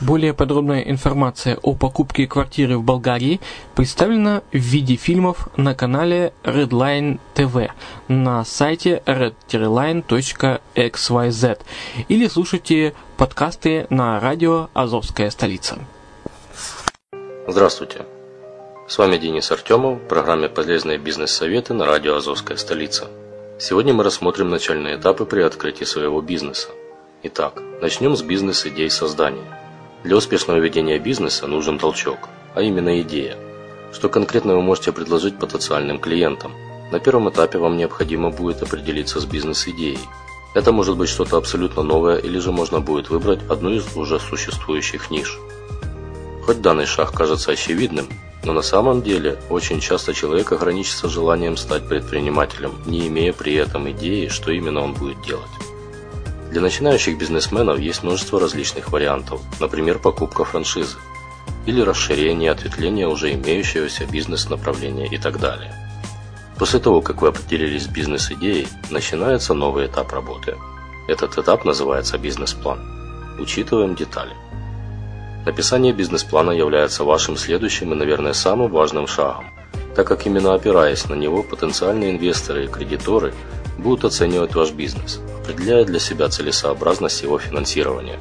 Более подробная информация о покупке квартиры в Болгарии представлена в виде фильмов на канале Redline TV на сайте redline.xyz или слушайте подкасты на радио «Азовская столица». Здравствуйте. С вами Денис Артемов в программе «Полезные бизнес-советы» на радио «Азовская столица». Сегодня мы рассмотрим начальные этапы при открытии своего бизнеса. Итак, начнем с бизнес-идей создания. Для успешного ведения бизнеса нужен толчок, а именно идея. Что конкретно вы можете предложить потенциальным клиентам? На первом этапе вам необходимо будет определиться с бизнес-идеей. Это может быть что-то абсолютно новое или же можно будет выбрать одну из уже существующих ниш. Хоть данный шаг кажется очевидным, но на самом деле очень часто человек ограничится желанием стать предпринимателем, не имея при этом идеи, что именно он будет делать. Для начинающих бизнесменов есть множество различных вариантов, например, покупка франшизы или расширение, ответвление уже имеющегося бизнес-направления и так далее. После того, как вы определились с бизнес-идеей, начинается новый этап работы. Этот этап называется бизнес-план. Учитываем детали. Написание бизнес-плана является вашим следующим и, наверное, самым важным шагом, так как именно опираясь на него потенциальные инвесторы и кредиторы будут оценивать ваш бизнес, определяя для себя целесообразность его финансирования.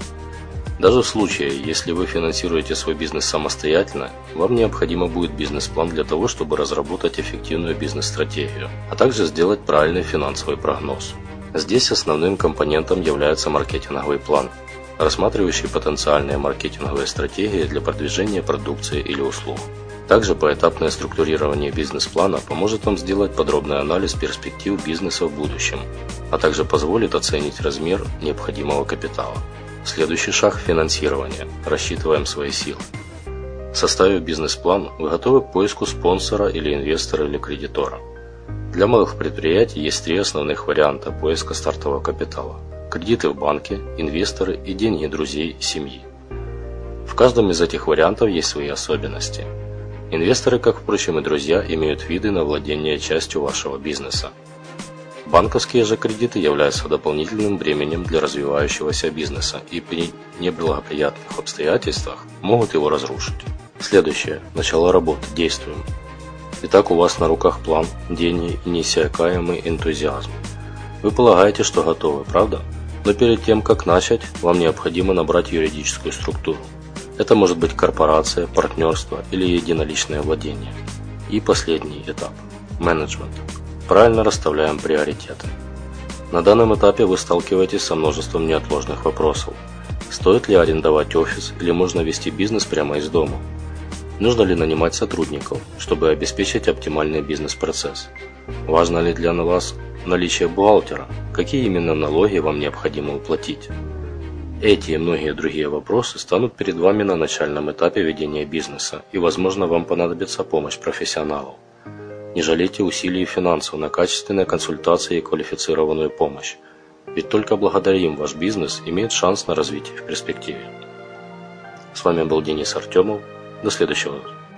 Даже в случае, если вы финансируете свой бизнес самостоятельно, вам необходимо будет бизнес-план для того, чтобы разработать эффективную бизнес-стратегию, а также сделать правильный финансовый прогноз. Здесь основным компонентом является маркетинговый план, рассматривающий потенциальные маркетинговые стратегии для продвижения продукции или услуг. Также поэтапное структурирование бизнес-плана поможет вам сделать подробный анализ перспектив бизнеса в будущем, а также позволит оценить размер необходимого капитала. Следующий шаг – финансирование. Рассчитываем свои силы. Составив бизнес-план, вы готовы к поиску спонсора или инвестора или кредитора. Для малых предприятий есть три основных варианта поиска стартового капитала. Кредиты в банке, инвесторы и деньги друзей, семьи. В каждом из этих вариантов есть свои особенности – Инвесторы, как, впрочем, и друзья, имеют виды на владение частью вашего бизнеса. Банковские же кредиты являются дополнительным бременем для развивающегося бизнеса и при неблагоприятных обстоятельствах могут его разрушить. Следующее. Начало работы. Действуем. Итак, у вас на руках план, деньги и неиссякаемый энтузиазм. Вы полагаете, что готовы, правда? Но перед тем, как начать, вам необходимо набрать юридическую структуру. Это может быть корпорация, партнерство или единоличное владение. И последний этап – менеджмент. Правильно расставляем приоритеты. На данном этапе вы сталкиваетесь со множеством неотложных вопросов. Стоит ли арендовать офис или можно вести бизнес прямо из дома? Нужно ли нанимать сотрудников, чтобы обеспечить оптимальный бизнес-процесс? Важно ли для вас наличие бухгалтера? Какие именно налоги вам необходимо уплатить? Эти и многие другие вопросы станут перед вами на начальном этапе ведения бизнеса, и, возможно, вам понадобится помощь профессионалов. Не жалейте усилий и финансов на качественные консультации и квалифицированную помощь, ведь только благодаря им ваш бизнес имеет шанс на развитие в перспективе. С вами был Денис Артемов. До следующего раза.